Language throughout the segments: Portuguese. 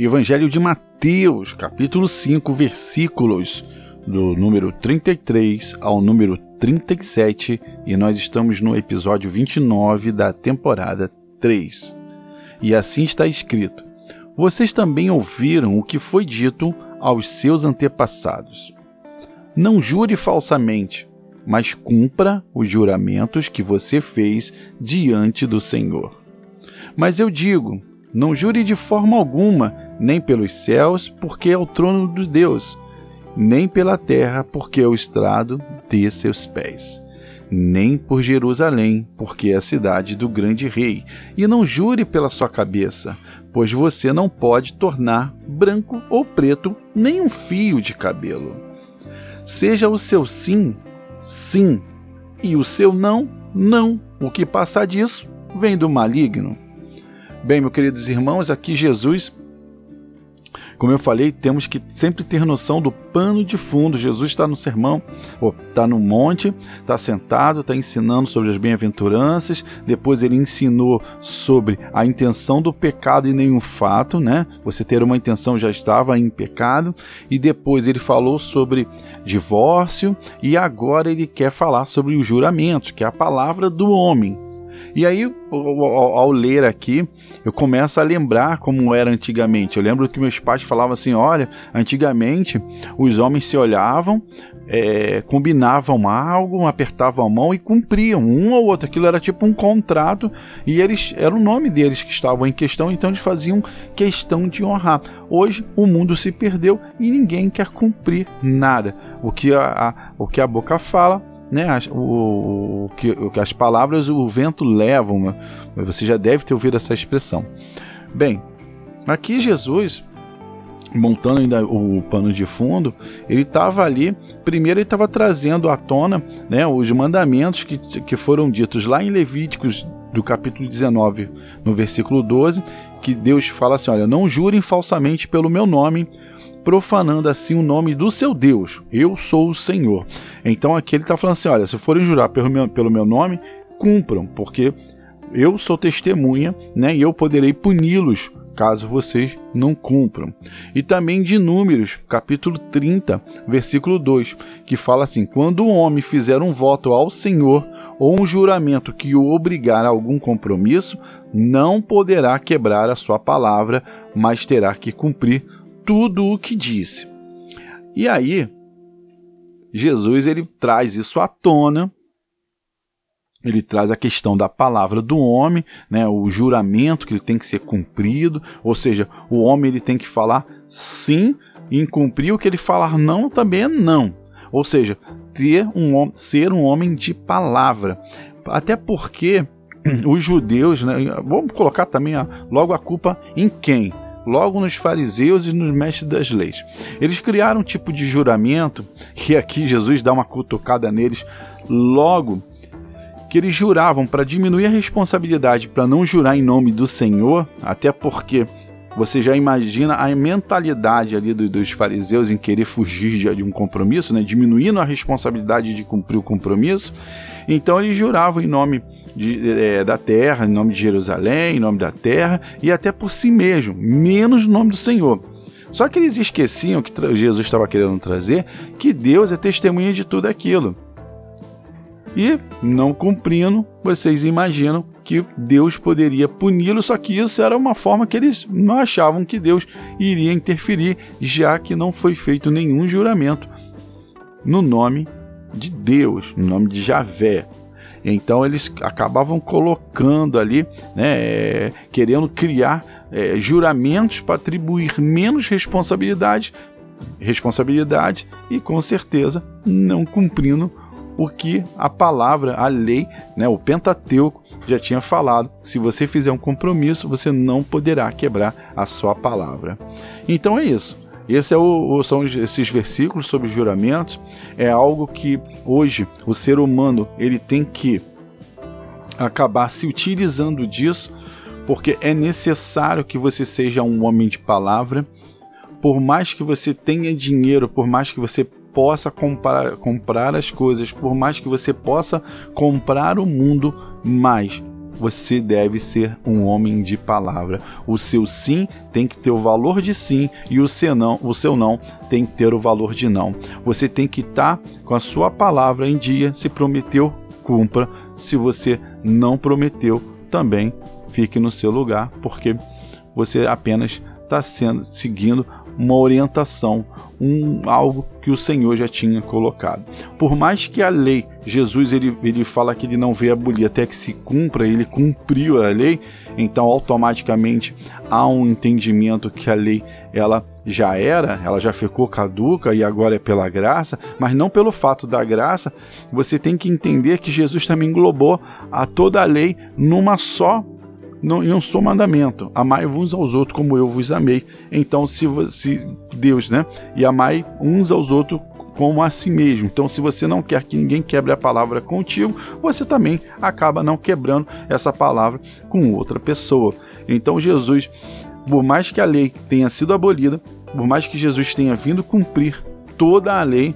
Evangelho de Mateus, capítulo 5, versículos do número 33 ao número 37, e nós estamos no episódio 29 da temporada 3. E assim está escrito: Vocês também ouviram o que foi dito aos seus antepassados. Não jure falsamente, mas cumpra os juramentos que você fez diante do Senhor. Mas eu digo: não jure de forma alguma, nem pelos céus, porque é o trono de Deus, nem pela terra, porque é o estrado de seus pés, nem por Jerusalém, porque é a cidade do grande rei. E não jure pela sua cabeça, pois você não pode tornar branco ou preto nem um fio de cabelo. Seja o seu sim, sim, e o seu não, não. O que passar disso vem do maligno. Bem, meus queridos irmãos, aqui Jesus, como eu falei, temos que sempre ter noção do pano de fundo. Jesus está no sermão, está no monte, está sentado, está ensinando sobre as bem-aventuranças. Depois ele ensinou sobre a intenção do pecado e nenhum fato, né? Você ter uma intenção já estava em pecado. E depois ele falou sobre divórcio e agora ele quer falar sobre o juramento, que é a palavra do homem. E aí, ao, ao, ler aqui, eu começo a lembrar como era antigamente. Eu lembro que meus pais falavam assim: olha, antigamente os homens se olhavam, é, combinavam algo, apertavam a mão e cumpriam um ou outro. Aquilo era tipo um contrato e eles era o nome deles que estavam em questão, então eles faziam questão de honrar. Hoje o mundo se perdeu e ninguém quer cumprir nada. O que a, a o que a boca fala né, as, o, que, as palavras o vento levam. Né? Você já deve ter ouvido essa expressão. Bem, aqui Jesus, montando ainda o pano de fundo, ele estava ali. Primeiro, ele estava trazendo à tona né, os mandamentos que, que foram ditos lá em Levíticos, do capítulo 19, no versículo 12, que Deus fala assim: Olha, não jurem falsamente pelo meu nome profanando assim o nome do seu Deus. Eu sou o Senhor. Então aqui ele está falando assim: olha, se forem jurar pelo meu, pelo meu nome, cumpram, porque eu sou testemunha, né? E eu poderei puni-los caso vocês não cumpram. E também de Números, capítulo 30, versículo 2, que fala assim: Quando um homem fizer um voto ao Senhor ou um juramento que o obrigar a algum compromisso, não poderá quebrar a sua palavra, mas terá que cumprir tudo o que disse. E aí, Jesus ele traz isso à tona. Ele traz a questão da palavra do homem, né, o juramento que ele tem que ser cumprido, ou seja, o homem ele tem que falar sim e cumprir o que ele falar não também é não. Ou seja, ter um ser um homem de palavra. Até porque os judeus, né, vamos colocar também a, logo a culpa em quem? Logo nos fariseus e nos mestres das leis. Eles criaram um tipo de juramento, e aqui Jesus dá uma cutucada neles logo que eles juravam para diminuir a responsabilidade, para não jurar em nome do Senhor, até porque você já imagina a mentalidade ali dos fariseus em querer fugir de um compromisso, né? diminuindo a responsabilidade de cumprir o compromisso. Então eles juravam em nome de, é, da terra, em nome de Jerusalém, em nome da terra e até por si mesmo, menos no nome do Senhor. Só que eles esqueciam que Jesus estava querendo trazer que Deus é testemunha de tudo aquilo. E, não cumprindo, vocês imaginam que Deus poderia puni-lo, só que isso era uma forma que eles não achavam que Deus iria interferir, já que não foi feito nenhum juramento no nome de Deus, no nome de Javé. Então eles acabavam colocando ali, né, é, querendo criar é, juramentos para atribuir menos responsabilidade, responsabilidade e com certeza não cumprindo o que a palavra, a lei, né, o Pentateuco já tinha falado. Se você fizer um compromisso, você não poderá quebrar a sua palavra. Então é isso. Esse é o, são esses versículos sobre juramentos. É algo que hoje o ser humano ele tem que acabar se utilizando disso, porque é necessário que você seja um homem de palavra. Por mais que você tenha dinheiro, por mais que você possa comprar, comprar as coisas, por mais que você possa comprar o mundo, mas você deve ser um homem de palavra. O seu sim tem que ter o valor de sim e o seu não, o seu não tem que ter o valor de não. Você tem que estar com a sua palavra em dia. Se prometeu, cumpra. Se você não prometeu, também fique no seu lugar, porque você apenas está sendo seguindo uma orientação, um algo que o Senhor já tinha colocado. Por mais que a lei, Jesus ele, ele fala que ele não veio abolir até que se cumpra, ele cumpriu a lei, então automaticamente há um entendimento que a lei ela já era, ela já ficou caduca e agora é pela graça, mas não pelo fato da graça, você tem que entender que Jesus também englobou a toda a lei numa só não, em um só mandamento: amai uns aos outros como eu vos amei. Então, se, se Deus, né? E amai uns aos outros como a si mesmo. Então, se você não quer que ninguém quebre a palavra contigo, você também acaba não quebrando essa palavra com outra pessoa. Então, Jesus, por mais que a lei tenha sido abolida, por mais que Jesus tenha vindo cumprir toda a lei,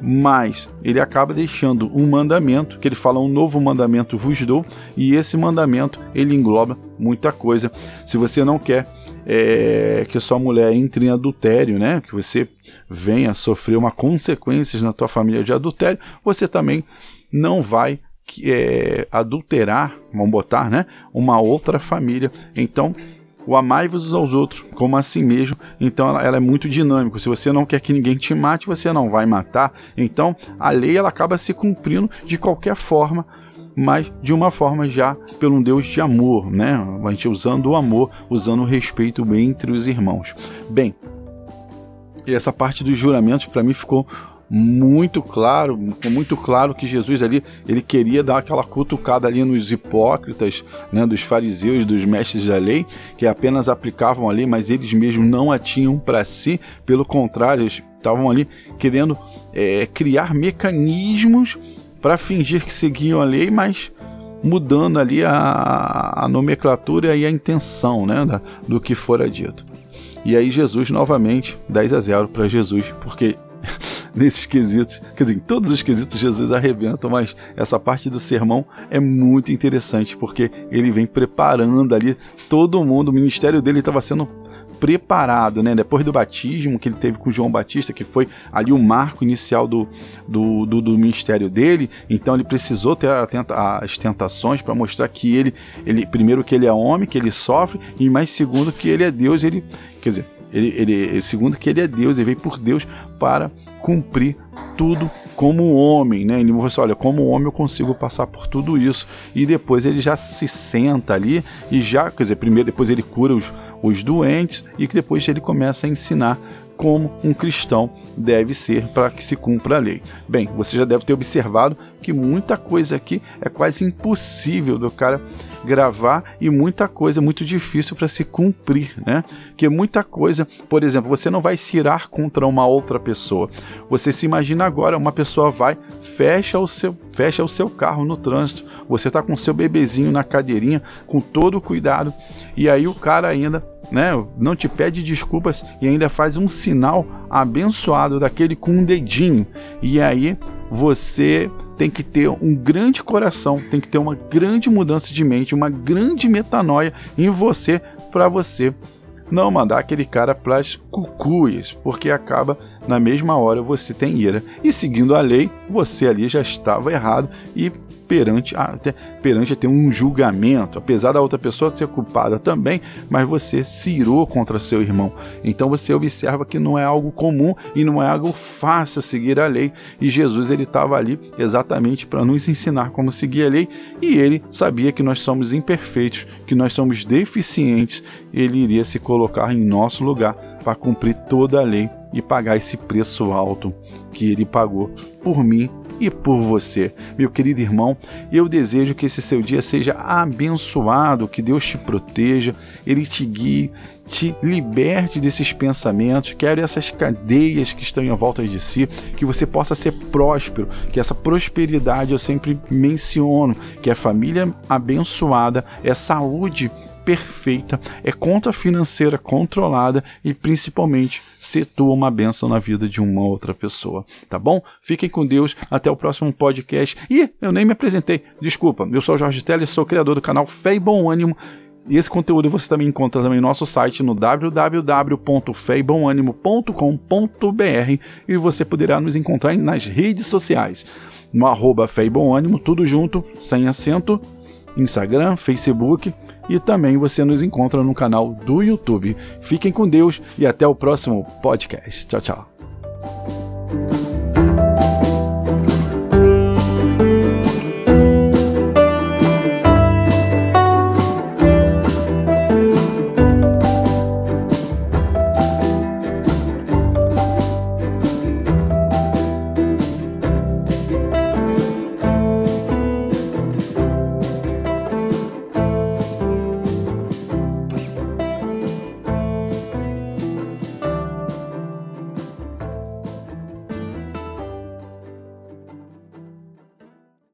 mas ele acaba deixando um mandamento, que ele fala um novo mandamento vos dou, e esse mandamento ele engloba muita coisa. Se você não quer é, que sua mulher entre em adultério, né, que você venha sofrer uma consequências na tua família de adultério, você também não vai é, adulterar, vamos botar, né, uma outra família. Então o amai-vos aos outros como a si mesmo. Então ela, ela, é muito dinâmica. Se você não quer que ninguém te mate, você não vai matar. Então a lei ela acaba se cumprindo de qualquer forma, mas de uma forma já pelo um Deus de amor, né? A gente usando o amor, usando o respeito entre os irmãos. Bem, essa parte dos juramentos para mim ficou muito claro, muito claro que Jesus ali ele queria dar aquela cutucada ali nos hipócritas, né, dos fariseus, dos mestres da lei, que apenas aplicavam a lei, mas eles mesmos não a tinham para si. Pelo contrário, eles estavam ali querendo é, criar mecanismos para fingir que seguiam a lei, mas mudando ali a, a nomenclatura e a intenção né, da, do que fora dito. E aí Jesus novamente 10 a 0 para Jesus, porque nesses quesitos. Quer dizer, em todos os quesitos Jesus arrebenta, mas essa parte do sermão é muito interessante, porque ele vem preparando ali todo mundo, o ministério dele estava sendo preparado, né? Depois do batismo que ele teve com João Batista, que foi ali o marco inicial do, do, do, do ministério dele, então ele precisou ter as tentações para mostrar que ele, ele, primeiro que ele é homem, que ele sofre, e mais segundo que ele é Deus, ele, quer dizer, ele, ele, segundo que ele é Deus, ele veio por Deus para cumprir tudo como homem, né? Ele falou assim, olha, como homem eu consigo passar por tudo isso. E depois ele já se senta ali e já, quer dizer, primeiro depois ele cura os, os doentes e que depois ele começa a ensinar como um cristão deve ser para que se cumpra a lei. Bem, você já deve ter observado que muita coisa aqui é quase impossível do cara gravar e muita coisa muito difícil para se cumprir, né? Que muita coisa, por exemplo, você não vai se irar contra uma outra pessoa. Você se imagina agora, uma pessoa vai, fecha o seu, fecha o seu carro no trânsito, você está com o seu bebezinho na cadeirinha, com todo o cuidado, e aí o cara ainda né, não te pede desculpas e ainda faz um sinal abençoado daquele com um dedinho. E aí você tem que ter um grande coração, tem que ter uma grande mudança de mente, uma grande metanoia em você para você não mandar aquele cara para as cucuias, porque acaba na mesma hora você tem ira. E seguindo a lei, você ali já estava errado e perante a, perante a ter um julgamento, apesar da outra pessoa ser culpada também, mas você se irou contra seu irmão. Então você observa que não é algo comum e não é algo fácil seguir a lei. E Jesus ele estava ali exatamente para nos ensinar como seguir a lei e ele sabia que nós somos imperfeitos, que nós somos deficientes. Ele iria se colocar em nosso lugar para cumprir toda a lei e pagar esse preço alto que ele pagou por mim e por você. Meu querido irmão, eu desejo que esse seu dia seja abençoado, que Deus te proteja, Ele te guie, te liberte desses pensamentos, quero essas cadeias que estão em volta de si, que você possa ser próspero, que essa prosperidade eu sempre menciono, que a família abençoada é saúde perfeita, é conta financeira controlada e principalmente setua uma benção na vida de uma outra pessoa, tá bom? Fiquem com Deus, até o próximo podcast. E eu nem me apresentei, desculpa, eu sou o Jorge Teles, sou criador do canal Fé e Bom Ânimo e esse conteúdo você também encontra também no nosso site no www.feibonanimo.com.br e você poderá nos encontrar nas redes sociais no arroba Feibonânimo, tudo junto, sem acento, Instagram, Facebook e também você nos encontra no canal do YouTube. Fiquem com Deus e até o próximo podcast. Tchau, tchau.